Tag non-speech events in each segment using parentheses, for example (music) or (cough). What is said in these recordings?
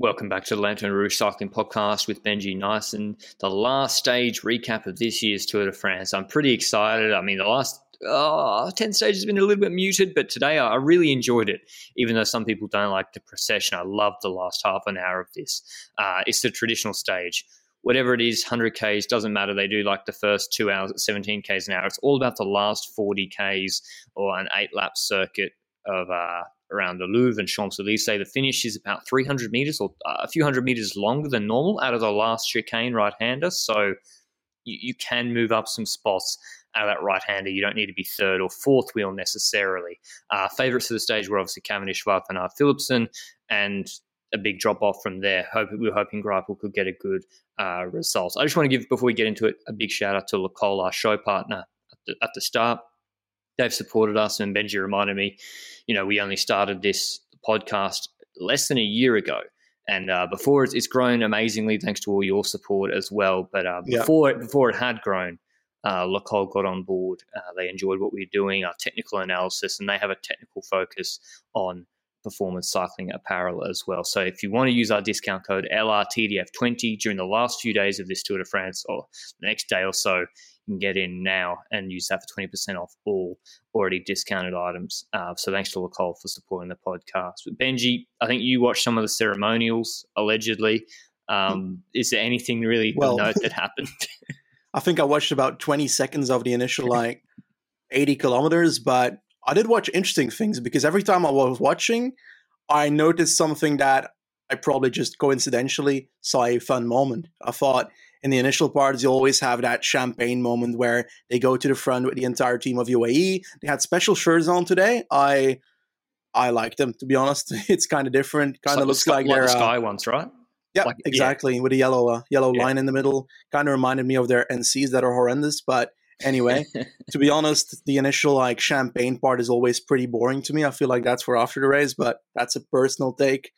Welcome back to the Lanterne Rouge Cycling Podcast with Benji Naesen. The last stage recap of this year's Tour de France. I'm pretty excited. I mean, the last oh, 10 stages has been a little bit muted, but today I really enjoyed it. Even though some people don't like the procession, I love the last half an hour of this. Uh, it's the traditional stage. Whatever it is, 100 Ks, doesn't matter. They do like the first two hours at 17 Ks an hour. It's all about the last 40 Ks or an eight lap circuit of uh, around the Louvre and Champs Elysees. Say the finish is about 300 meters or uh, a few hundred meters longer than normal out of the last chicane right hander. So you, you, can move up some spots out of that right hander. You don't need to be third or fourth wheel necessarily. Uh, favorites of the stage were obviously Cavendish, Wout van Aert, Philipsen, and a big drop off from there. Hope, we are hoping Greipel could get a good uh, result. I just want to give, before we get into it, a big shout out to Le Col, our show partner at the, at the start they've supported us. And Benji reminded me, you know, we only started this podcast less than a year ago. And uh, before it's, it's, grown amazingly, thanks to all your support as well. But uh, before yeah. it before it had grown, uh, Le got on board. Uh, they enjoyed what we were doing, our technical analysis, and they have a technical focus on performance cycling apparel as well. So if you want to use our discount code LRTDF20 during the last few days of this Tour de France or the next day or so, can get in now and use that for 20% off all already discounted items. Uh, so thanks to Le Col for supporting the podcast. But Benji, I think you watched some of the ceremonials allegedly. Um, is there anything really well, note that (laughs) happened? I think I watched about 20 seconds of the initial (laughs) like 80 kilometers, but I did watch interesting things because every time I was watching, I noticed something that I probably just coincidentally saw a fun moment. I thought in the initial parts, you always have that champagne moment where they go to the front with the entire team of UAE. They had special shirts on today. I I like them to be honest. (laughs) It's kind of different. Kind of looks like, like they're the sky uh, ones, right? Yeah, like, exactly. Yeah. With a yellow uh, yellow yeah. line in the middle, kind of reminded me of their NCs that are horrendous. But anyway, (laughs) to be honest, the initial like champagne part is always pretty boring to me. I feel like that's for after the race, but that's a personal take.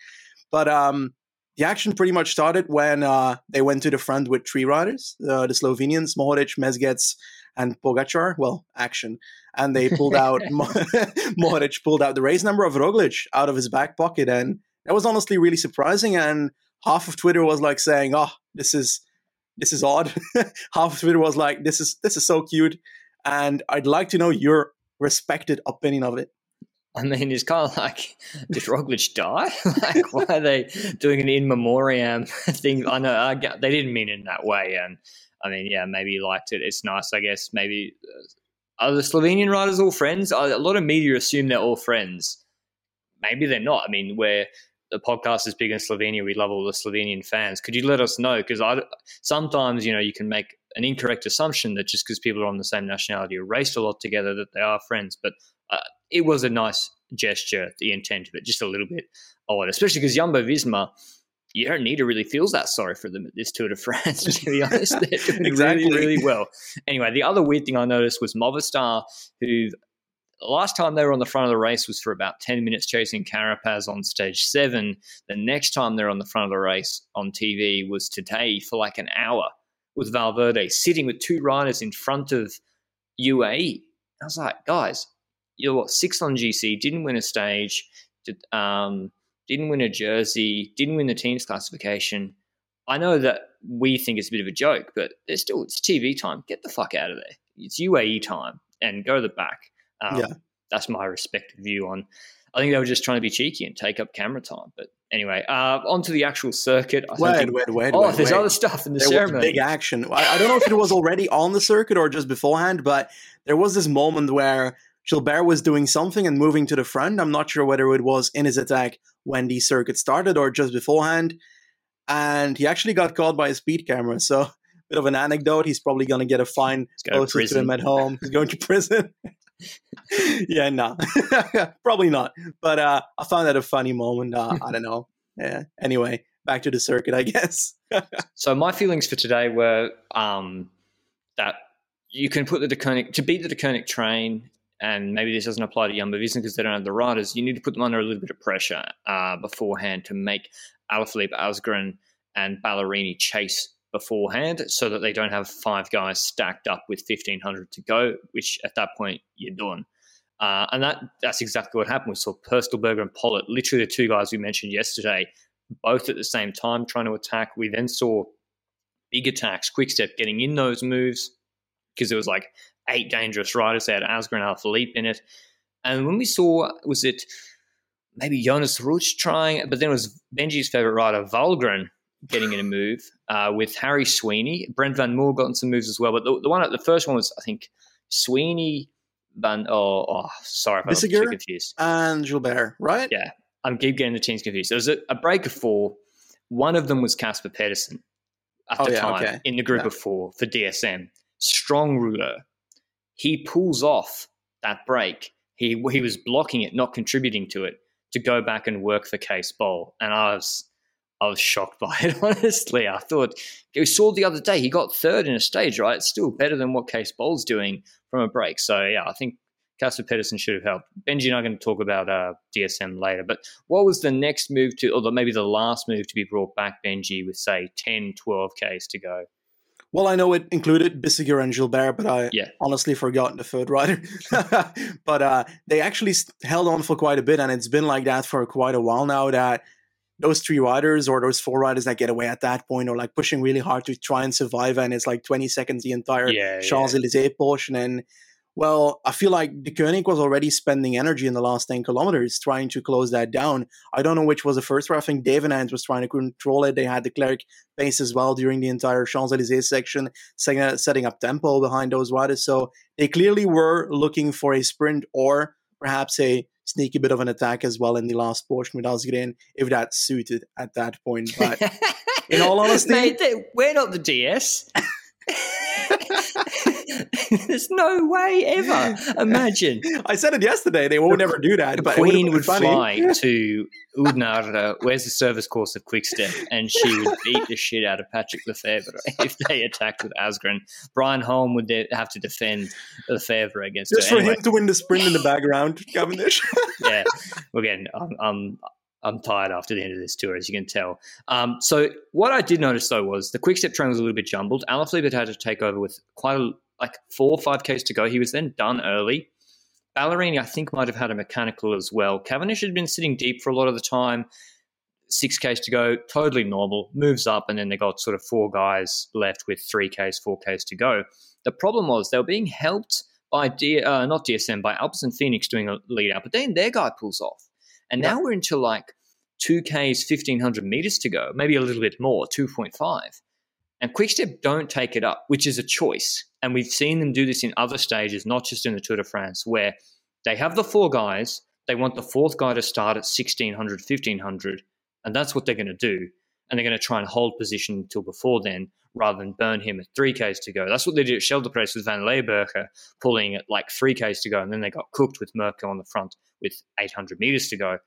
But um, the action pretty much started when uh, they went to the front with three riders, uh, the Slovenians, Mohoric, Mezgec, and Pogacar. Well, action. And they pulled (laughs) out, (laughs) Mohoric pulled out the race number of Roglic out of his back pocket. And that was honestly really surprising. And half of Twitter was like saying, oh, this is this is odd. (laughs) half of Twitter was like, this is this is so cute. And I'd like to know your respected opinion of it. I mean, it's kind of like, did Roglic die? (laughs) like, why are they doing an in memoriam (laughs) thing? I know I, they didn't mean it in that way, and I mean, yeah, maybe he liked it. It's nice, I guess. Maybe uh, are the Slovenian riders all friends? A lot of media assume they're all friends. Maybe they're not. I mean, where the podcast is big in Slovenia, we love all the Slovenian fans. Could you let us know? Because I sometimes you know you can make an incorrect assumption that just because people are on the same nationality or raced a lot together that they are friends, but uh, it was a nice gesture, the intent of it, just a little bit odd, especially because Jumbo Visma, you don't need to really feel that sorry for them at this Tour de France, (laughs) to be honest. They're (laughs) doing exactly. really, really well. Anyway, the other weird thing I noticed was Movistar, who last time they were on the front of the race was for about 10 minutes chasing Carapaz on stage seven. The next time they're on the front of the race on TV was today for like an hour with Valverde sitting with two riders in front of UAE. I was like, guys, you're what sixth on GC, didn't win a stage, did, um, didn't win a jersey, didn't win the teams classification. I know that we think it's a bit of a joke, but there's still it's TV time. Get the fuck out of there. It's UAE time and go to the back. Um, yeah, that's my respective view on. I think they were just trying to be cheeky and take up camera time. But anyway, uh, onto the actual circuit. I wait, think, wait, wait, Oh, wait, there's wait. other stuff in the there ceremony. big action. I, I don't know if it was already on the circuit or just beforehand, but there was this moment where Gilbert was doing something and moving to the front. I'm not sure whether it was in his attack when the circuit started or just beforehand. And he actually got caught by a speed camera. So, (laughs) bit of an anecdote. He's probably going to get a fine closer to, to him at home. He's going to (laughs) prison. (laughs) yeah, no, probably not. But uh, I found that a funny moment. Uh, I don't know. Yeah. Anyway, back to the circuit, I guess. so my feelings for today were um, that you can put the Deceuninck to beat the Deceuninck train, and maybe this doesn't apply to Jumbo Visma because they don't have the riders. You need to put them under a little bit of pressure uh, beforehand to make Alaphilippe, Asgreen, and Ballerini chase beforehand so that they don't have five guys stacked up with 1500 to go, which at that point you're done. Uh, and that that's exactly what happened. We saw Pöstlberger and Politt, literally the two guys we mentioned yesterday, both at the same time trying to attack. We then saw big attacks, Quickstep getting in those moves because there was like eight dangerous riders. They had Asgreen and Philippe in it. And when we saw, was it maybe Jonas Rutsch trying, but then it was Benji's favorite rider, Valgren, getting in a move uh, with Harry Sweeney. Brent Van Moer got in some moves as well. But the, the one, the first one was, I think, Sweeney, Van, oh, oh sorry if I'm too confused. And Gilbert, right? Yeah. I'm keep getting the teams confused. There was a, a break of four. One of them was Casper Pedersen at oh, the yeah, time okay. in the group yeah. of four for DSM. Strong rouleur. He pulls off that break. He, he was blocking it, not contributing to it, to go back and work for Cees Bol. And I was I was shocked (laughs) by it, honestly. I thought we saw the other day he got third in a stage, right? It's still better than what Cees Bol's doing from a break. So yeah, I think Casper Pedersen should have helped. Benji and I are going to talk about uh, DSM later, but what was the next move to, or maybe the last move to be brought back, Benji, with say 10, 12 Ks to go? Well, I know it included Bissegger and Gilbert, but I yeah. honestly forgot the third rider. (laughs) but uh, they actually held on for quite a bit, and it's been like that for quite a while now. That those three riders or those four riders that get away at that point are like pushing really hard to try and survive, and it's like 20 seconds the entire yeah, Champs Elysees yeah. portion. And well, I feel like Deceuninck was already spending energy in the last 10 kilometers trying to close that down. I don't know which was the first, but I think Devenyns was trying to control it. They had the Declercq pace as well during the entire Champs Elysees section, setting up tempo behind those riders. So they clearly were looking for a sprint or perhaps a sneaky bit of an attack as well in the last portion with Asgreen, if that suited at that point. But (laughs) in all honesty, Mate, we're not the DS. (laughs) There's no way ever. Imagine. I said it yesterday. They won't ever do that. The Queen would funny. fly (laughs) to Oudenaarde, where's the service course of Quickstep, and she would beat the shit out of Patrick Lefevere (laughs) if they attacked with Asgreen. Brian Holm would have to defend Lefevere against Just her. for anyway. him to win the sprint in the background, Cavendish. yeah. Again, I'm, I'm I'm tired after the end of this tour, as you can tell. Um, so what I did notice though was the quick step train was a little bit jumbled. Alaphilippe had to take over with quite a, like four or five Ks to go. He was then done early. Ballerini, I think, might have had a mechanical as well. Cavendish had been sitting deep for a lot of the time. Six Ks to go, totally normal. Moves up, and then they got sort of four guys left with three Ks, four Ks to go. The problem was they were being helped by D, uh, not DSM, by Alpecin Phoenix doing a lead out, but then their guy pulls off. And now we're into like 2Ks, 1500 meters to go, maybe a little bit more, 2.5. And Quickstep don't take it up, which is a choice. And we've seen them do this in other stages, not just in the Tour de France, where they have the four guys, they want the fourth guy to start at 1600, 1500, and that's what they're going to do. And they're going to try and hold position until before then, rather than burn him at 3Ks to go. That's what they did at Scheldeprijs with Van Lerberghe, pulling at like 3Ks to go, and then they got cooked with Merckx on the front with 800 meters to go.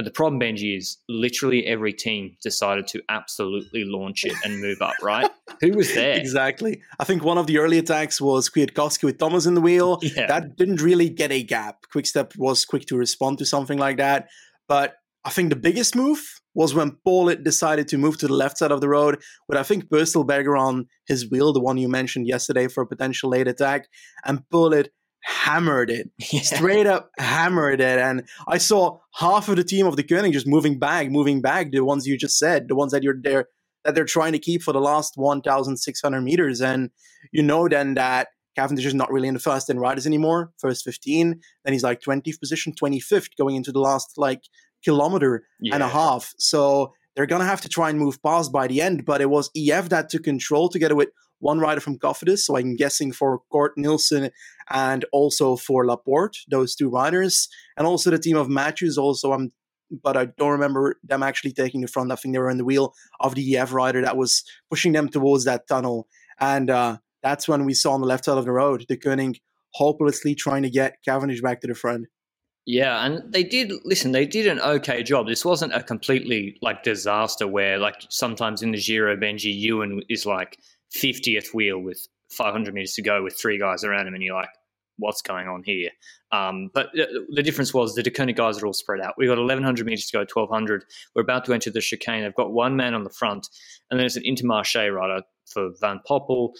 But the problem, Benji, is literally every team decided to absolutely launch it and move up, right? Who was (laughs) there? Exactly. I think one of the early attacks was Kwiatkowski with Thomas in the wheel. (laughs) Yeah. That didn't really get a gap. Quickstep was quick to respond to something like that. But I think the biggest move was when Politt decided to move to the left side of the road with, I think, Pöstlberger on his wheel, the one you mentioned yesterday for a potential late attack. And Politt hammered it, (laughs) yeah. straight up hammered it. And I saw half of the team of Deceuninck just moving back, moving back. The ones you just said, the ones that you're there that they're trying to keep for the last 1,600 meters. And you know then that Cavendish is not really in the first 10 riders anymore, first 15. Then he's like 20th position, 25th going into the last like kilometer yeah. and a half. So they're going to have to try and move past by the end. But it was EF that took control together with one rider from Cofidis, so I'm guessing for Cort Nielsen and also for Laporte, those two riders, and also the team of Matthews. Also, I'm, but I don't remember them actually taking the front. I think they were in the wheel of the EF rider that was pushing them towards that tunnel, and uh, that's when we saw on the left side of the road Deceuninck hopelessly trying to get Cavendish back to the front. Yeah, and they did listen. They did an okay job. This wasn't a completely like disaster where, like, sometimes in the Giro, Benji Ewan is like fiftieth wheel with 500 meters to go with three guys around him, and you're like, what's going on here? Um, but the difference was the Deceuninck guys are all spread out. We've got 1,100 meters to go, 1,200. We're about to enter the chicane. They've got one man on the front, and then there's an Intermarché rider for Van Poppel,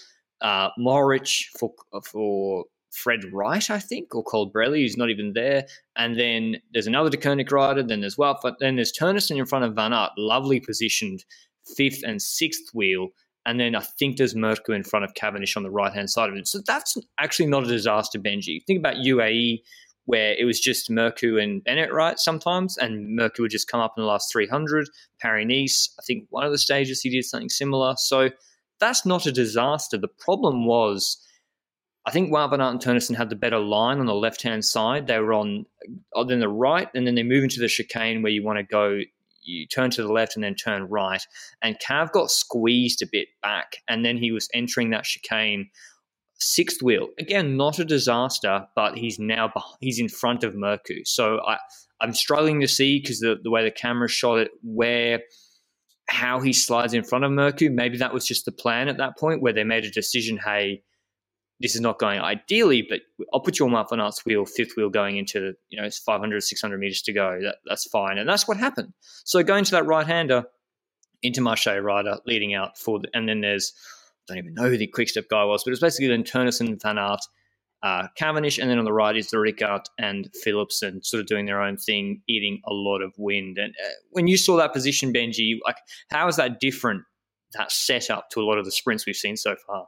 uh, Mohoric for for Fred Wright, I think, or Colbrelli, who's not even there. And then there's another Deceuninck rider. Then there's well, then there's Teunissen in front of Van Aert, lovely positioned fifth and sixth wheel. And then I think there's Mørkøv in front of Cavendish on the right hand side of it. So that's actually not a disaster, Benji. Think about UAE, where it was just Mørkøv and Bennett, right? Sometimes, and Mørkøv would just come up in the last 300. Paris Nice, I think one of the stages he did something similar. So that's not a disaster. The problem was, I think Wout and Teunissen had the better line on the left hand side. They were on, uh, on the right, and then they move into the chicane where you want to go you turn to the left and then turn right. And Cav got squeezed a bit back, and then he was entering that chicane sixth wheel. Again, not a disaster, but he's now he's in front of Mørkøv. So I I'm struggling to see because the the way the camera shot it where how he slides in front of Mørkøv. Maybe that was just the plan at that point where they made a decision. Hey, this is not going ideally, but I'll put you on my wheel, fifth wheel going into, you know, 500, 600 meters to go. That, that's fine. And that's what happened. So going to that right hander, Intermarché rider leading out for, the, and then there's, I don't even know who the quick step guy was, but it's basically then Teunissen, Van Aert, uh, Cavendish, and then on the right is the Rickaert and Philipsen sort of doing their own thing, eating a lot of wind. And uh, when you saw that position, Benji, like how is that different, that setup to a lot of the sprints we've seen so far?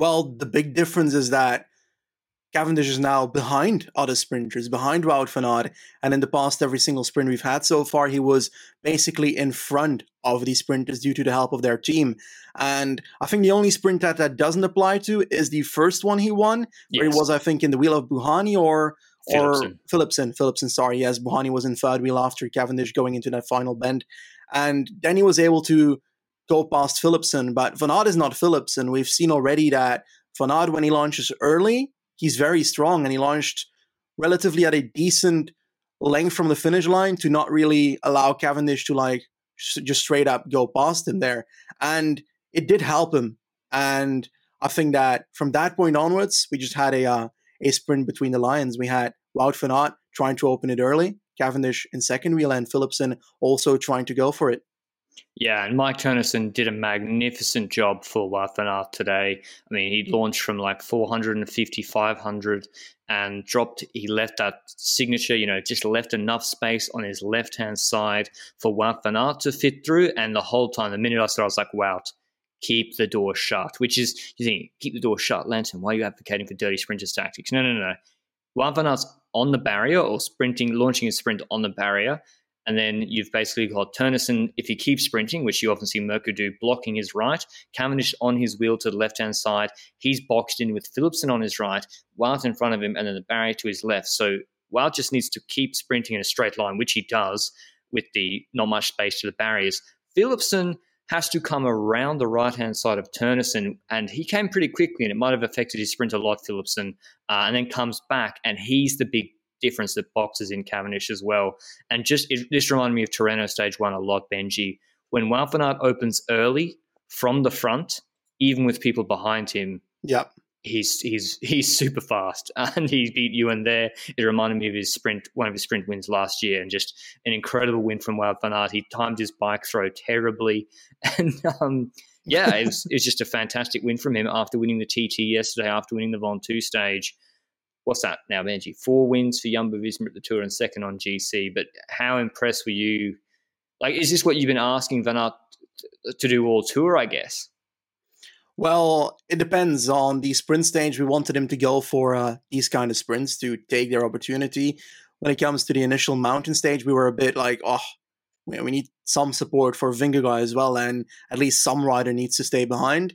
Well, the big difference is that Cavendish is now behind other sprinters, behind Wout van Aert, and in the past every single sprint we've had so far, he was basically in front of these sprinters due to the help of their team. And I think the only sprint that that doesn't apply to is the first one he won, yes. where he was, I think, in the wheel of Bouhanni or or Philipsen. Philipsen. Philipsen, sorry, yes, Bouhanni was in third wheel after Cavendish going into that final bend, and then he was able to go past Philipsen, but Van Aert is not Philipsen. We've seen already that Van Aert, when he launches early, he's very strong and he launched relatively at a decent length from the finish line to not really allow Cavendish to like just straight up go past him there. And it did help him. And I think that from that point onwards, we just had a uh, a sprint between the lions. We had Wout van Aert trying to open it early, Cavendish in second wheel, and Philipsen also trying to go for it. Yeah, and Mike Teunissen did a magnificent job for Aert today. I mean, he launched from like 450, 500 and dropped, he left that signature, you know, just left enough space on his left hand side for Aert to fit through. And the whole time, the minute I saw, I was like, Wout, keep the door shut, which is, you think, keep the door shut, Lantern, why are you advocating for dirty sprinters tactics? No, no, no. Aert's on the barrier or sprinting, launching a sprint on the barrier and then you've basically got Teunissen, if he keeps sprinting, which you often see Mørkøv do, blocking his right. Cavendish on his wheel to the left hand side. He's boxed in with Philipsen on his right, Wild in front of him, and then the barrier to his left. So Wild just needs to keep sprinting in a straight line, which he does with the not much space to the barriers. Philipsen has to come around the right hand side of Teunissen, and he came pretty quickly, and it might have affected his sprint a lot, Philipsen, uh, and then comes back, and he's the big difference that boxes in Cavendish as well. And just it, this reminded me of Tirreno Stage One a lot, Benji. When Wout opens early from the front, even with people behind him, yep. he's he's (laughs) he's super fast, (laughs) and he beat you in there. It reminded me of his sprint, one of his sprint wins last year, and just an incredible win from Wout. He timed his bike throw terribly, (laughs) and um, yeah, it was, it was just a fantastic win from him after winning the TT yesterday, after winning the Ventoux stage what's that now, Benji? Four wins for Jumbo Visma at the Tour and second on GC. But how impressed were you? Like, is this what you've been asking Van Aert to do all tour? I guess. Well, it depends on the sprint stage. We wanted him to go for uh, these kind of sprints to take their opportunity. When it comes to the initial mountain stage, we were a bit like, oh, we need some support for Vingegaard as well, and at least some rider needs to stay behind.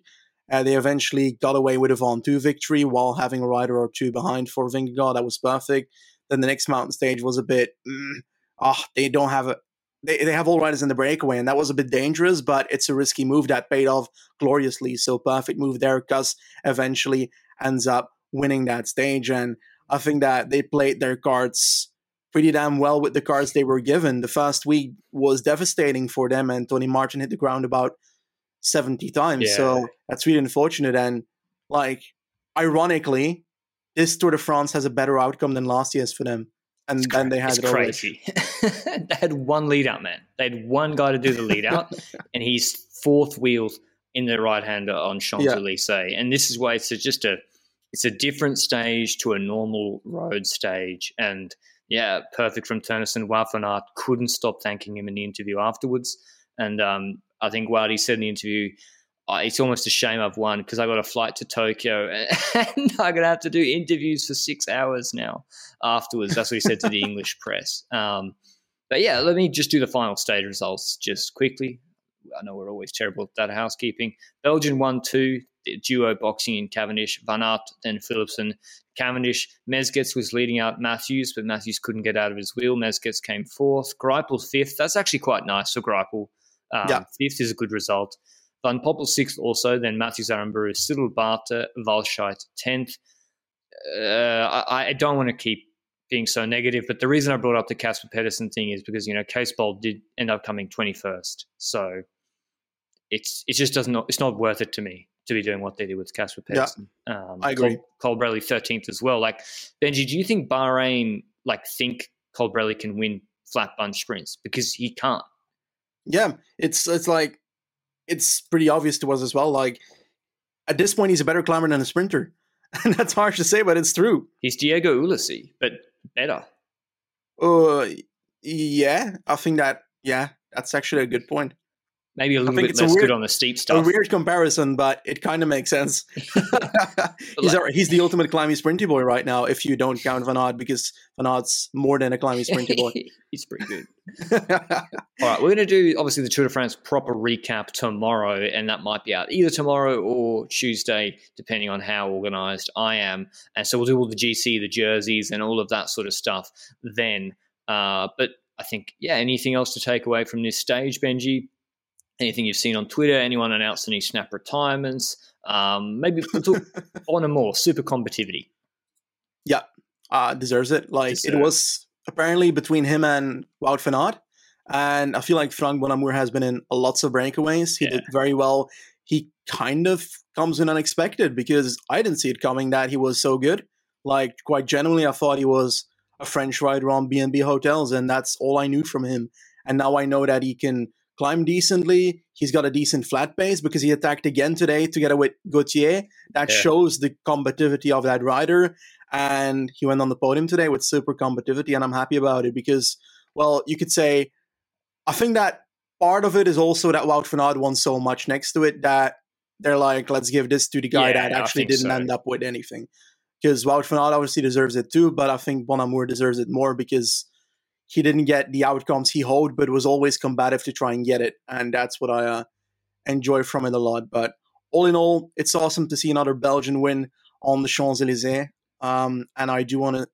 Uh, they eventually got away with a Ventoux victory while having a rider or two behind for Vingegaard. That was perfect. Then the next mountain stage was a bit, mm, oh, they don't have a, they, they have all riders in the breakaway, and that was a bit dangerous, but it's a risky move that paid off gloriously. So perfect move there. Kuss eventually ends up winning that stage. And I think that they played their cards pretty damn well with the cards they were given. The first week was devastating for them, and Tony Martin hit the ground about 70 times. Yeah. So that's really unfortunate. And like, ironically, this Tour de France has a better outcome than last year's for them. And it's then cra- they had it crazy. (laughs) they had one lead out, man. They had one guy to do the lead out, (laughs) and he's fourth wheel in the right hander on Champs Elysees. Yeah. And this is why it's just a it's a different stage to a normal road stage. And yeah, perfect from. Wout van couldn't stop thanking him in the interview afterwards. And um, I think Wout said in the interview, oh, it's almost a shame I've won because I got a flight to Tokyo (laughs) and I'm going to have to do interviews for six hours now afterwards. That's what he said to the (laughs) English press. Um, but yeah, let me just do the final stage results just quickly. I know we're always terrible at that housekeeping. Belgian 1 2, duo boxing in Cavendish, Van Aert, then Philipsen. Cavendish, Mezgec was leading out Matthews, but Matthews couldn't get out of his wheel. Mezgec came fourth. Greipel fifth. That's actually quite nice for Greipel. Um, yeah. Fifth is a good result. Van Poppel sixth also, then Matthews Aranburu, Cyril Barthe, Walscheid tenth. Uh, I, I, don't want to keep being so negative, but the reason I brought up the Casper Pedersen thing is because, you know, Cees Bol did end up coming 21st. So it's it just doesn't it's not worth it to me to be doing what they did with Casper Pedersen. Yeah, um, I agree. Col- Colbrelli 13th as well. Like, Benji, do you think Bahrain, like, think Colbrelli can win flat bunch sprints? Because he can't. Yeah, it's it's like it's pretty obvious to us as well. Like at this point, he's a better climber than a sprinter, (laughs) and that's harsh to say, but it's true. He's Diego Ulissi, but better. Uh, yeah, I think that yeah, that's actually a good point maybe a little bit less weird, good on the steep stuff. A weird comparison, but it kind of makes sense. (laughs) (laughs) he's, like, he's the ultimate climby sprinty boy right now, if you don't count Van Aert, because Van Aert's more than a climby (laughs) sprinty boy. he's pretty good. All right, we're going to do obviously the Tour de France proper recap tomorrow, and that might be out either tomorrow or Tuesday, depending on how organised I am. And so we'll do all the GC, the jerseys, and all of that sort of stuff then. Uh, but I think, yeah, anything else to take away from this stage, Benji? Anything you've seen on Twitter, anyone announce any snap retirements, um, maybe (laughs) on a more super combativity. Yeah, uh, deserves it. Like Deserve. it was apparently between him and Wout van Aert, and I feel like Franck Bonnamour has been in lots of breakaways. He yeah. did very well. He kind of comes in unexpected because I didn't see it coming that he was so good. Like quite genuinely, I thought he was a French rider on B&B hotels, and that's all I knew from him. And now I know that he can climb decently. He's got a decent flat base because he attacked again today together with Gauthier. That yeah. shows the combativity of that rider. And he went on the podium today with super combativity, and I'm happy about it because, well, you could say, I think that part of it is also that Wout van Aert won so much next to it that they're like, let's give this to the guy yeah, that actually didn't so. end up with anything. Because Wout van Aert obviously deserves it too, but I think Bonnamour deserves it more because he didn't get the outcomes he hoped, but was always combative to try and get it, and that's what I uh, enjoy from it a lot. But all in all, it's awesome to see another Belgian win on the Champs Elysees, um, and I do want to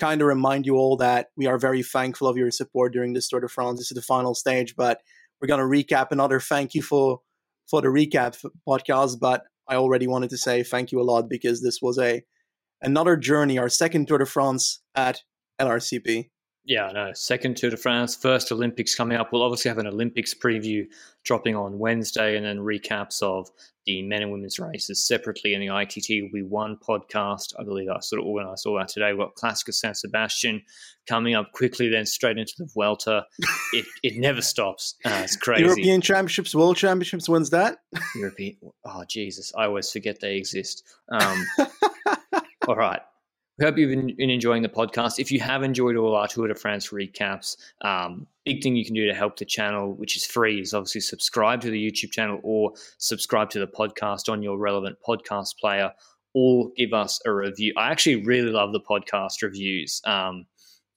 kind of remind you all that we are very thankful of your support during this Tour de France. This is the final stage, but we're going to recap another thank you for for the recap podcast. But I already wanted to say thank you a lot because this was a another journey, our second Tour de France at LRCP. Yeah, no. Second Tour de France, first Olympics coming up. We'll obviously have an Olympics preview dropping on Wednesday, and then recaps of the men and women's races separately. And the ITT will be one podcast. I believe I sort of organised all that today. We've got Classic of San Sebastian coming up quickly, then straight into the Vuelta. (laughs) it, it never stops. Uh, it's (laughs) crazy. European Championships, World Championships. When's that? European. Oh, Jesus. I always forget they exist. (laughs) Um, all right. Hope you've been enjoying the podcast. If you have enjoyed all our Tour de France recaps, um, big thing you can do to help the channel, which is free, is obviously subscribe to the YouTube channel or subscribe to the podcast on your relevant podcast player or give us a review. I actually really love the podcast reviews. Um,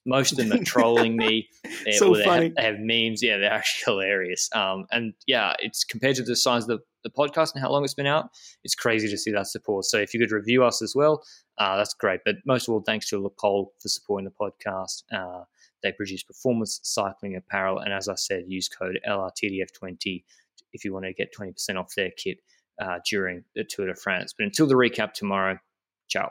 most of them are trolling me. (laughs) so they funny. Have, they have memes. Yeah, they're actually hilarious. Um, and yeah, it's compared to the size of the, the podcast and how long it's been out, it's crazy to see that support. So if you could review us as well, uh, that's great. But most of all, thanks to Le Col for supporting the podcast. Uh, they produce performance cycling apparel. And as I said, use code LRTDF20 if you want to get 20% off their kit uh, during the Tour de France. But until the recap tomorrow, ciao.